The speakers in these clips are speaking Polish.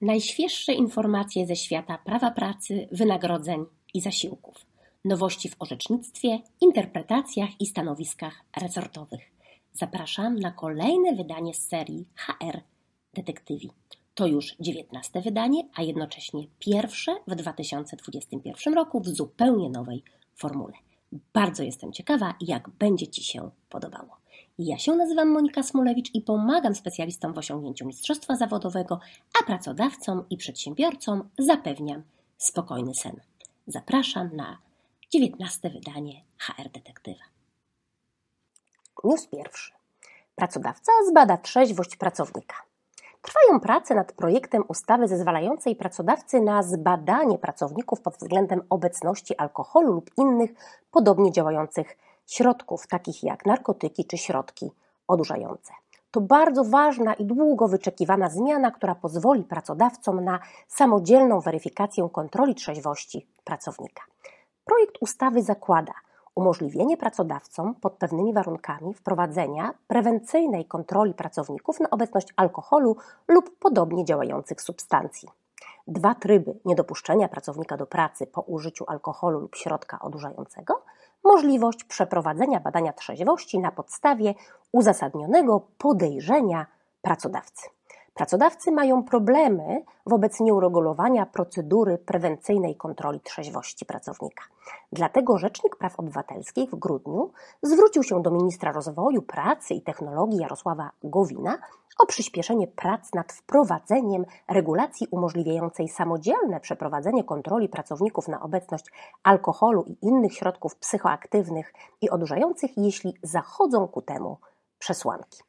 Najświeższe informacje ze świata prawa pracy, wynagrodzeń i zasiłków. Nowości w orzecznictwie, interpretacjach i stanowiskach resortowych. Zapraszam na kolejne wydanie z serii HR Detektywi. To już dziewiętnaste wydanie, a jednocześnie pierwsze w 2021 roku w zupełnie nowej formule. Bardzo jestem ciekawa, jak będzie Ci się podobało. Ja się nazywam Monika Smulewicz i pomagam specjalistom w osiągnięciu mistrzostwa zawodowego, a pracodawcom i przedsiębiorcom zapewniam spokojny sen. Zapraszam na dziewiętnaste wydanie HR Detektywa. News pierwszy. Pracodawca zbada trzeźwość pracownika. Trwają prace nad projektem ustawy zezwalającej pracodawcy na zbadanie pracowników pod względem obecności alkoholu lub innych podobnie działających środków, takich jak narkotyki czy środki odurzające. To bardzo ważna i długo wyczekiwana zmiana, która pozwoli pracodawcom na samodzielną weryfikację kontroli trzeźwości pracownika. Projekt ustawy zakłada umożliwienie pracodawcom pod pewnymi warunkami wprowadzenia prewencyjnej kontroli pracowników na obecność alkoholu lub podobnie działających substancji. Dwa tryby niedopuszczenia pracownika do pracy po użyciu alkoholu lub środka odurzającego, możliwość przeprowadzenia badania trzeźwości na podstawie uzasadnionego podejrzenia pracodawcy. Pracodawcy mają problemy wobec nieuregulowania procedury prewencyjnej kontroli trzeźwości pracownika. Dlatego Rzecznik Praw Obywatelskich w grudniu zwrócił się do ministra rozwoju, pracy i technologii Jarosława Gowina o przyspieszenie prac nad wprowadzeniem regulacji umożliwiającej samodzielne przeprowadzenie kontroli pracowników na obecność alkoholu i innych środków psychoaktywnych i odurzających, jeśli zachodzą ku temu przesłanki.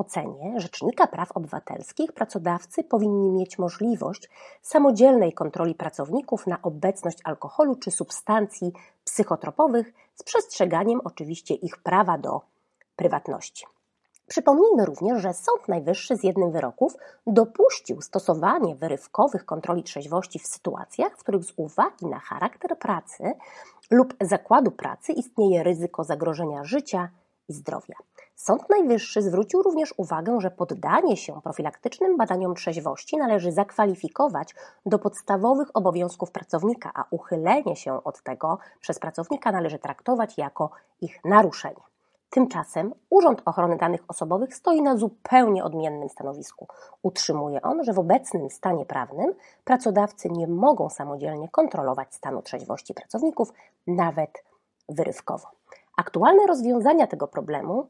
Ocenie Rzecznika Praw Obywatelskich pracodawcy powinni mieć możliwość samodzielnej kontroli pracowników na obecność alkoholu czy substancji psychotropowych z przestrzeganiem oczywiście ich prawa do prywatności. Przypomnijmy również, że Sąd Najwyższy z jednym wyroków dopuścił stosowanie wyrywkowych kontroli trzeźwości w sytuacjach, w których z uwagi na charakter pracy lub zakładu pracy istnieje ryzyko zagrożenia życia i zdrowia. Sąd Najwyższy zwrócił również uwagę, że poddanie się profilaktycznym badaniom trzeźwości należy zakwalifikować do podstawowych obowiązków pracownika, a uchylenie się od tego przez pracownika należy traktować jako ich naruszenie. Tymczasem Urząd Ochrony Danych Osobowych stoi na zupełnie odmiennym stanowisku. Utrzymuje on, że w obecnym stanie prawnym pracodawcy nie mogą samodzielnie kontrolować stanu trzeźwości pracowników, nawet wyrywkowo. Aktualne rozwiązania tego problemu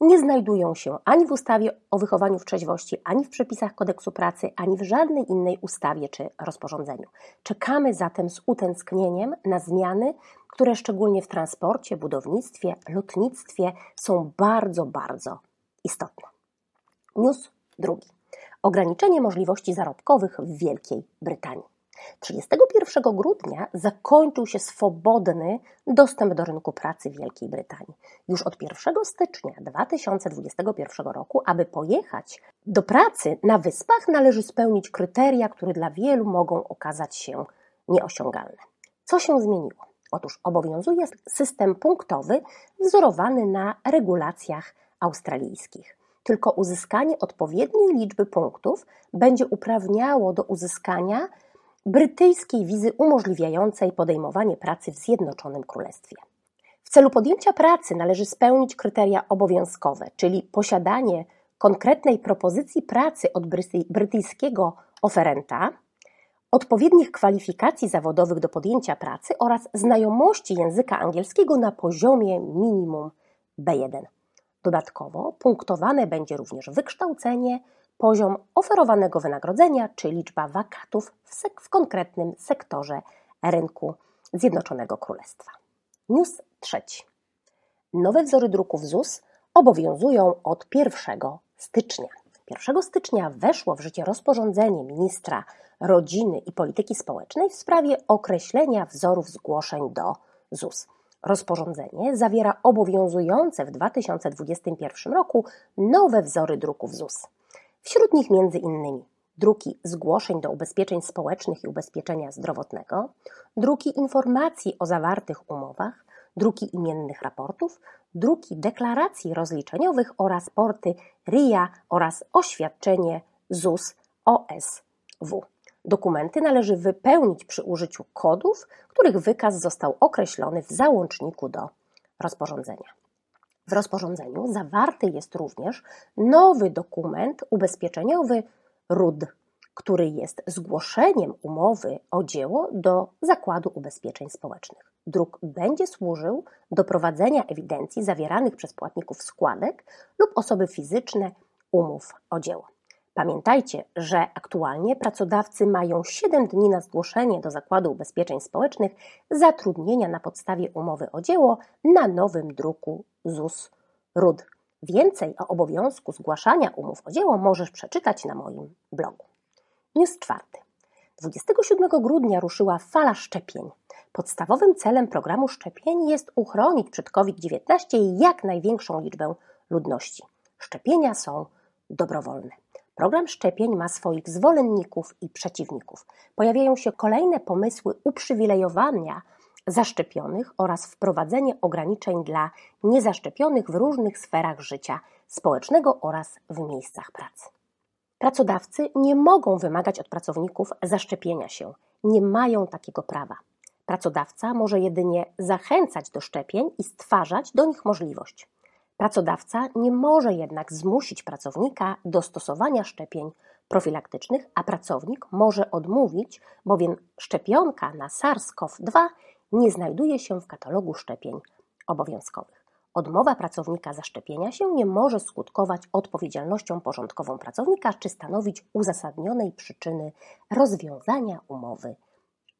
nie znajdują się ani w ustawie o wychowaniu w trzeźwości, ani w przepisach kodeksu pracy, ani w żadnej innej ustawie czy rozporządzeniu. Czekamy zatem z utęsknieniem na zmiany, które szczególnie w transporcie, budownictwie, lotnictwie są bardzo, bardzo istotne. News drugi. Ograniczenie możliwości zarobkowych w Wielkiej Brytanii. 31 grudnia zakończył się swobodny dostęp do rynku pracy w Wielkiej Brytanii. Już od 1 stycznia 2021 roku, aby pojechać do pracy na wyspach, należy spełnić kryteria, które dla wielu mogą okazać się nieosiągalne. Co się zmieniło? Otóż obowiązuje system punktowy wzorowany na regulacjach australijskich. Tylko uzyskanie odpowiedniej liczby punktów będzie uprawniało do uzyskania brytyjskiej wizy umożliwiającej podejmowanie pracy w Zjednoczonym Królestwie. W celu podjęcia pracy należy spełnić kryteria obowiązkowe, czyli posiadanie konkretnej propozycji pracy od brytyjskiego oferenta, odpowiednich kwalifikacji zawodowych do podjęcia pracy oraz znajomości języka angielskiego na poziomie minimum B1. Dodatkowo punktowane będzie również wykształcenie, poziom oferowanego wynagrodzenia czy liczba wakatów w, sek- w konkretnym sektorze rynku Zjednoczonego Królestwa. News trzeci. Nowe wzory druków ZUS obowiązują od 1 stycznia. 1 stycznia weszło w życie rozporządzenie ministra rodziny i polityki społecznej w sprawie określenia wzorów zgłoszeń do ZUS. Rozporządzenie zawiera obowiązujące w 2021 roku nowe wzory druków ZUS. Wśród nich między innymi druki zgłoszeń do ubezpieczeń społecznych i ubezpieczenia zdrowotnego, druki informacji o zawartych umowach, druki imiennych raportów, druki deklaracji rozliczeniowych oraz porty RIA oraz oświadczenie ZUS OS W. Dokumenty należy wypełnić przy użyciu kodów, których wykaz został określony w załączniku do rozporządzenia. W rozporządzeniu zawarty jest również nowy dokument ubezpieczeniowy RUD, który jest zgłoszeniem umowy o dzieło do Zakładu Ubezpieczeń Społecznych. Druk będzie służył do prowadzenia ewidencji zawieranych przez płatników składek lub osoby fizyczne umów o dzieło. Pamiętajcie, że aktualnie pracodawcy mają 7 dni na zgłoszenie do Zakładu Ubezpieczeń Społecznych zatrudnienia na podstawie umowy o dzieło na nowym druku ZUS RUD. Więcej o obowiązku zgłaszania umów o dzieło możesz przeczytać na moim blogu. News czwarty. 27 grudnia ruszyła fala szczepień. Podstawowym celem programu szczepień jest uchronić przed COVID-19 jak największą liczbę ludności. Szczepienia są dobrowolne. Program szczepień ma swoich zwolenników i przeciwników. Pojawiają się kolejne pomysły uprzywilejowania zaszczepionych oraz wprowadzenie ograniczeń dla niezaszczepionych w różnych sferach życia społecznego oraz w miejscach pracy. Pracodawcy nie mogą wymagać od pracowników zaszczepienia się, nie mają takiego prawa. Pracodawca może jedynie zachęcać do szczepień i stwarzać do nich możliwość. Pracodawca nie może jednak zmusić pracownika do stosowania szczepień profilaktycznych, a pracownik może odmówić, bowiem szczepionka na SARS-CoV-2 nie znajduje się w katalogu szczepień obowiązkowych. Odmowa pracownika zaszczepienia się nie może skutkować odpowiedzialnością porządkową pracownika czy stanowić uzasadnionej przyczyny rozwiązania umowy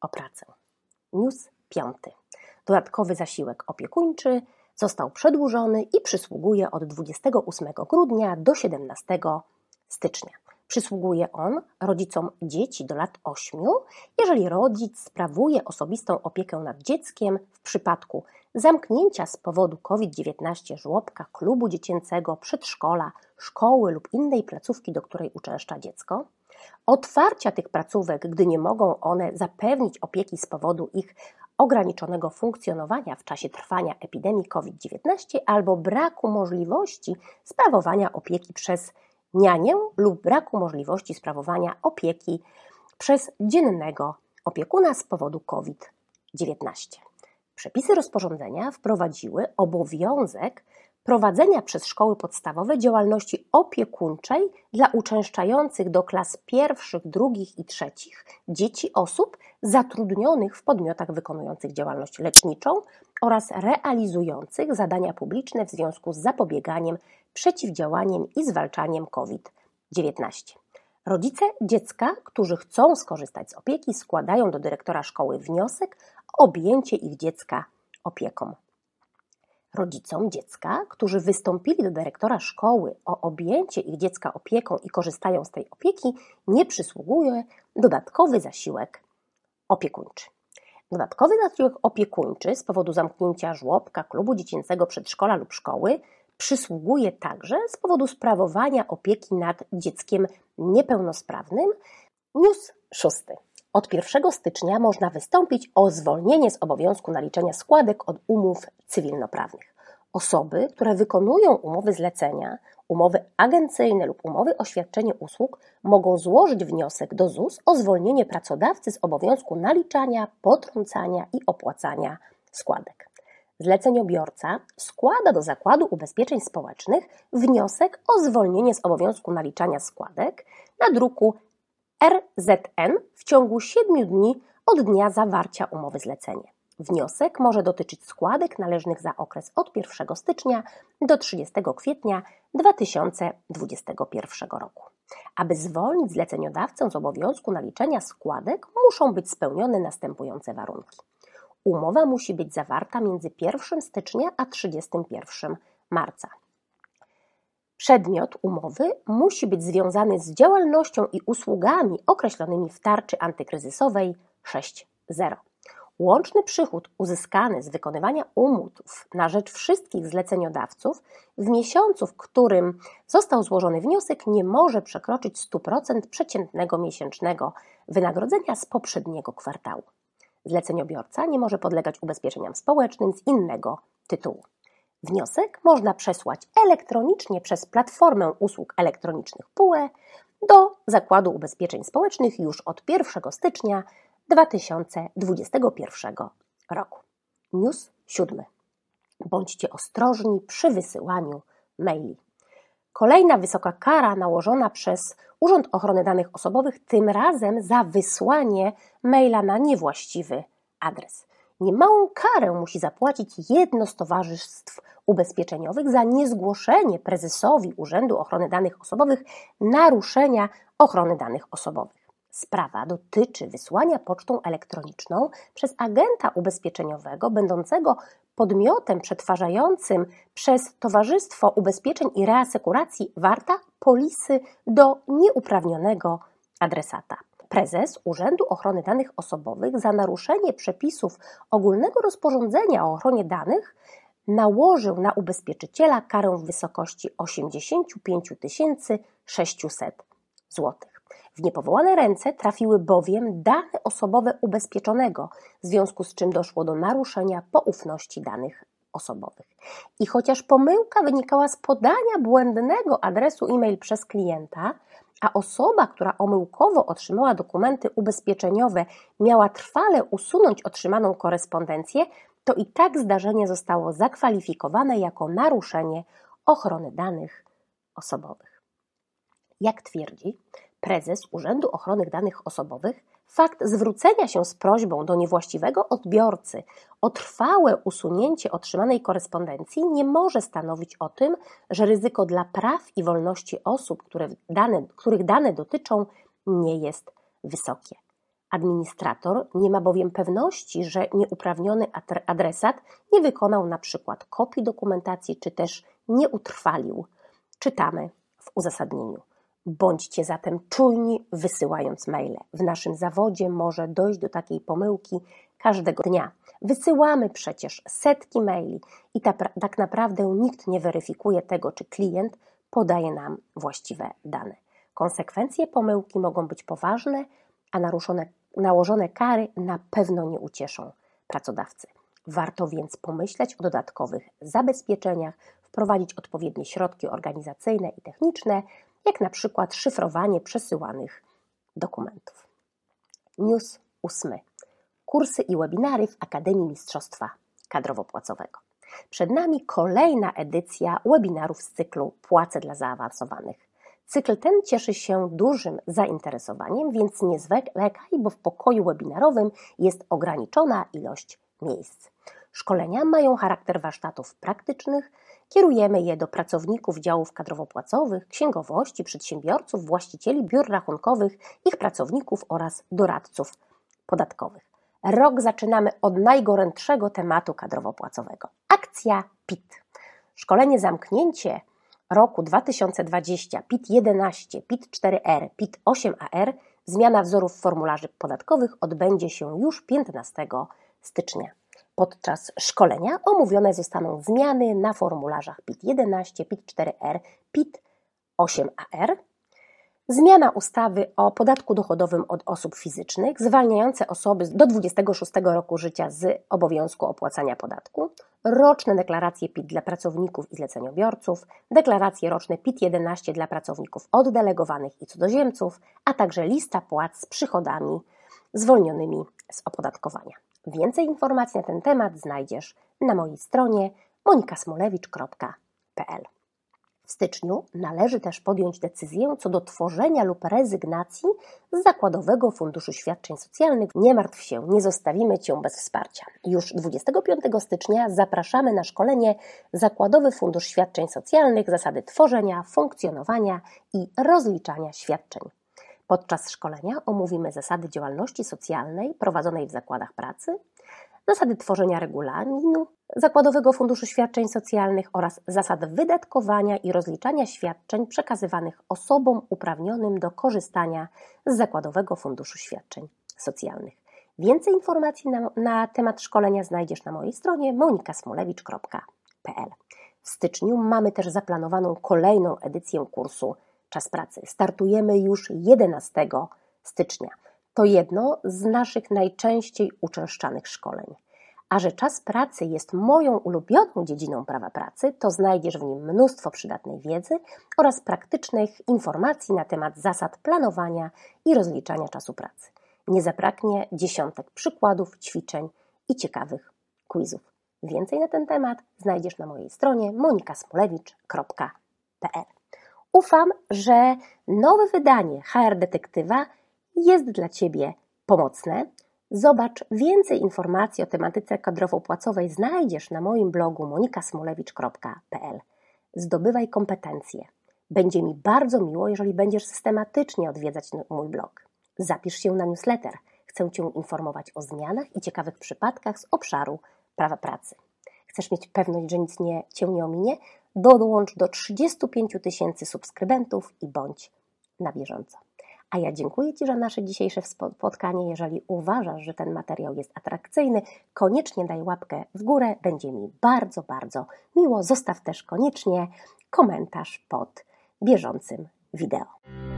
o pracę. News piąty. Dodatkowy zasiłek opiekuńczy został przedłużony i przysługuje od 28 grudnia do 17 stycznia. Przysługuje on rodzicom dzieci do lat 8, jeżeli rodzic sprawuje osobistą opiekę nad dzieckiem w przypadku zamknięcia z powodu COVID-19 żłobka, klubu dziecięcego, przedszkola, szkoły lub innej placówki, do której uczęszcza dziecko, otwarcia tych placówek, gdy nie mogą one zapewnić opieki z powodu ich ograniczonego funkcjonowania w czasie trwania epidemii COVID-19 albo braku możliwości sprawowania opieki przez nianię lub braku możliwości sprawowania opieki przez dziennego opiekuna z powodu COVID-19. Przepisy rozporządzenia wprowadziły obowiązek prowadzenia przez szkoły podstawowe działalności opiekuńczej dla uczęszczających do klas pierwszych, drugich i trzecich dzieci osób zatrudnionych w podmiotach wykonujących działalność leczniczą oraz realizujących zadania publiczne w związku z zapobieganiem, przeciwdziałaniem i zwalczaniem COVID-19. Rodzice dziecka, którzy chcą skorzystać z opieki, składają do dyrektora szkoły wniosek o objęcie ich dziecka opieką. Rodzicom dziecka, którzy wystąpili do dyrektora szkoły o objęcie ich dziecka opieką i korzystają z tej opieki, nie przysługuje dodatkowy zasiłek opiekuńczy. Dodatkowy zasiłek opiekuńczy z powodu zamknięcia żłobka, klubu dziecięcego, przedszkola lub szkoły przysługuje także z powodu sprawowania opieki nad dzieckiem niepełnosprawnym. News szósty. Od 1 stycznia można wystąpić o zwolnienie z obowiązku naliczenia składek od umów cywilnoprawnych. Osoby, które wykonują umowy zlecenia, umowy agencyjne lub umowy o świadczenie usług, mogą złożyć wniosek do ZUS o zwolnienie pracodawcy z obowiązku naliczania, potrącania i opłacania składek. Zleceniobiorca składa do Zakładu Ubezpieczeń Społecznych wniosek o zwolnienie z obowiązku naliczania składek na druku RZN w ciągu 7 dni od dnia zawarcia umowy zlecenia. Wniosek może dotyczyć składek należnych za okres od 1 stycznia do 30 kwietnia 2021 roku. Aby zwolnić zleceniodawcę z obowiązku naliczenia składek, muszą być spełnione następujące warunki. Umowa musi być zawarta między 1 stycznia a 31 marca. Przedmiot umowy musi być związany z działalnością i usługami określonymi w tarczy antykryzysowej 6.0. Łączny przychód uzyskany z wykonywania umów na rzecz wszystkich zleceniodawców w miesiącu, w którym został złożony wniosek, nie może przekroczyć 100% przeciętnego miesięcznego wynagrodzenia z poprzedniego kwartału. Zleceniobiorca nie może podlegać ubezpieczeniom społecznym z innego tytułu. Wniosek można przesłać elektronicznie przez platformę usług elektronicznych PUE do Zakładu Ubezpieczeń Społecznych już od 1 stycznia 2021 roku. News siódmy. Bądźcie ostrożni przy wysyłaniu maili. Kolejna wysoka kara nałożona przez Urząd Ochrony Danych Osobowych, tym razem za wysłanie maila na niewłaściwy adres. Niemałą karę musi zapłacić jedno z towarzystw ubezpieczeniowych za niezgłoszenie prezesowi Urzędu Ochrony Danych Osobowych naruszenia ochrony danych osobowych. Sprawa dotyczy wysłania pocztą elektroniczną przez agenta ubezpieczeniowego będącego podmiotem przetwarzającym przez Towarzystwo Ubezpieczeń i Reasekuracji Warta polisy do nieuprawnionego adresata. Prezes Urzędu Ochrony Danych Osobowych za naruszenie przepisów ogólnego rozporządzenia o ochronie danych nałożył na ubezpieczyciela karę w wysokości 85 600 zł. W niepowołane ręce trafiły bowiem dane osobowe ubezpieczonego, w związku z czym doszło do naruszenia poufności danych osobowych. I chociaż pomyłka wynikała z podania błędnego adresu e-mail przez klienta, a osoba, która omyłkowo otrzymała dokumenty ubezpieczeniowe, miała trwale usunąć otrzymaną korespondencję, to i tak zdarzenie zostało zakwalifikowane jako naruszenie ochrony danych osobowych. Jak twierdzi prezes Urzędu Ochrony Danych Osobowych, fakt zwrócenia się z prośbą do niewłaściwego odbiorcy o trwałe usunięcie otrzymanej korespondencji nie może stanowić o tym, że ryzyko dla praw i wolności osób, które dane, których dane dotyczą, nie jest wysokie. Administrator nie ma bowiem pewności, że nieuprawniony adresat nie wykonał na przykład kopii dokumentacji, czy też nie utrwalił. Czytamy w uzasadnieniu. Bądźcie zatem czujni, wysyłając maile. W naszym zawodzie może dojść do takiej pomyłki każdego dnia. Wysyłamy przecież setki maili i ta, tak naprawdę nikt nie weryfikuje tego, czy klient podaje nam właściwe dane. Konsekwencje pomyłki mogą być poważne, a naruszone, nałożone kary na pewno nie ucieszą pracodawcy. Warto więc pomyśleć o dodatkowych zabezpieczeniach, wprowadzić odpowiednie środki organizacyjne i techniczne, jak na przykład szyfrowanie przesyłanych dokumentów. News ósmy. Kursy i webinary w Akademii Mistrzostwa Kadrowo-Płacowego. Przed nami kolejna edycja webinarów z cyklu Płace dla zaawansowanych. Cykl ten cieszy się dużym zainteresowaniem, więc nie zwlekaj, bo w pokoju webinarowym jest ograniczona ilość miejsc. Szkolenia mają charakter warsztatów praktycznych, Kierujemy je do pracowników działów kadrowo-płacowych, księgowości, przedsiębiorców, właścicieli biur rachunkowych, ich pracowników oraz doradców podatkowych. Rok zaczynamy od najgorętszego tematu kadrowo-płacowego. Akcja PIT. Szkolenie zamknięcie roku 2020 PIT 11, PIT 4R, PIT 8AR, zmiana wzorów formularzy podatkowych odbędzie się już 15 stycznia. Podczas szkolenia omówione zostaną zmiany na formularzach PIT-11, PIT-4R, PIT-8AR, zmiana ustawy o podatku dochodowym od osób fizycznych, zwalniające osoby do 26 roku życia z obowiązku opłacania podatku, roczne deklaracje PIT dla pracowników i zleceniobiorców, deklaracje roczne PIT-11 dla pracowników oddelegowanych i cudzoziemców, a także lista płac z przychodami zwolnionymi z opodatkowania. Więcej informacji na ten temat znajdziesz na mojej stronie monikasmolewicz.pl. W styczniu należy też podjąć decyzję co do tworzenia lub rezygnacji z Zakładowego Funduszu Świadczeń Socjalnych. Nie martw się, nie zostawimy Cię bez wsparcia. Już 25 stycznia zapraszamy na szkolenie Zakładowy Fundusz Świadczeń Socjalnych, zasady tworzenia, funkcjonowania i rozliczania świadczeń. Podczas szkolenia omówimy zasady działalności socjalnej prowadzonej w zakładach pracy, zasady tworzenia regulaminu Zakładowego Funduszu Świadczeń Socjalnych oraz zasad wydatkowania i rozliczania świadczeń przekazywanych osobom uprawnionym do korzystania z Zakładowego Funduszu Świadczeń Socjalnych. Więcej informacji na, na temat szkolenia znajdziesz na mojej stronie monikasmolewicz.pl. W styczniu mamy też zaplanowaną kolejną edycję kursu czas pracy. Startujemy już 11 stycznia. To jedno z naszych najczęściej uczęszczanych szkoleń. A że czas pracy jest moją ulubioną dziedziną prawa pracy, to znajdziesz w nim mnóstwo przydatnej wiedzy oraz praktycznych informacji na temat zasad planowania i rozliczania czasu pracy. Nie zabraknie dziesiątek przykładów, ćwiczeń i ciekawych quizów. Więcej na ten temat znajdziesz na mojej stronie monikasmolewicz.pl. Ufam, że nowe wydanie HR Detektywa jest dla Ciebie pomocne. Zobacz więcej informacji o tematyce kadrowo-płacowej znajdziesz na moim blogu monikasmolewicz.pl. Zdobywaj kompetencje. Będzie mi bardzo miło, jeżeli będziesz systematycznie odwiedzać mój blog. Zapisz się na newsletter. Chcę Cię informować o zmianach i ciekawych przypadkach z obszaru prawa pracy. Chcesz mieć pewność, że nic nie, Cię nie ominie? Dołącz do 35 tysięcy subskrybentów i bądź na bieżąco. A ja dziękuję Ci za nasze dzisiejsze spotkanie. Jeżeli uważasz, że ten materiał jest atrakcyjny, koniecznie daj łapkę w górę. Będzie mi bardzo, bardzo miło. Zostaw też koniecznie komentarz pod bieżącym wideo.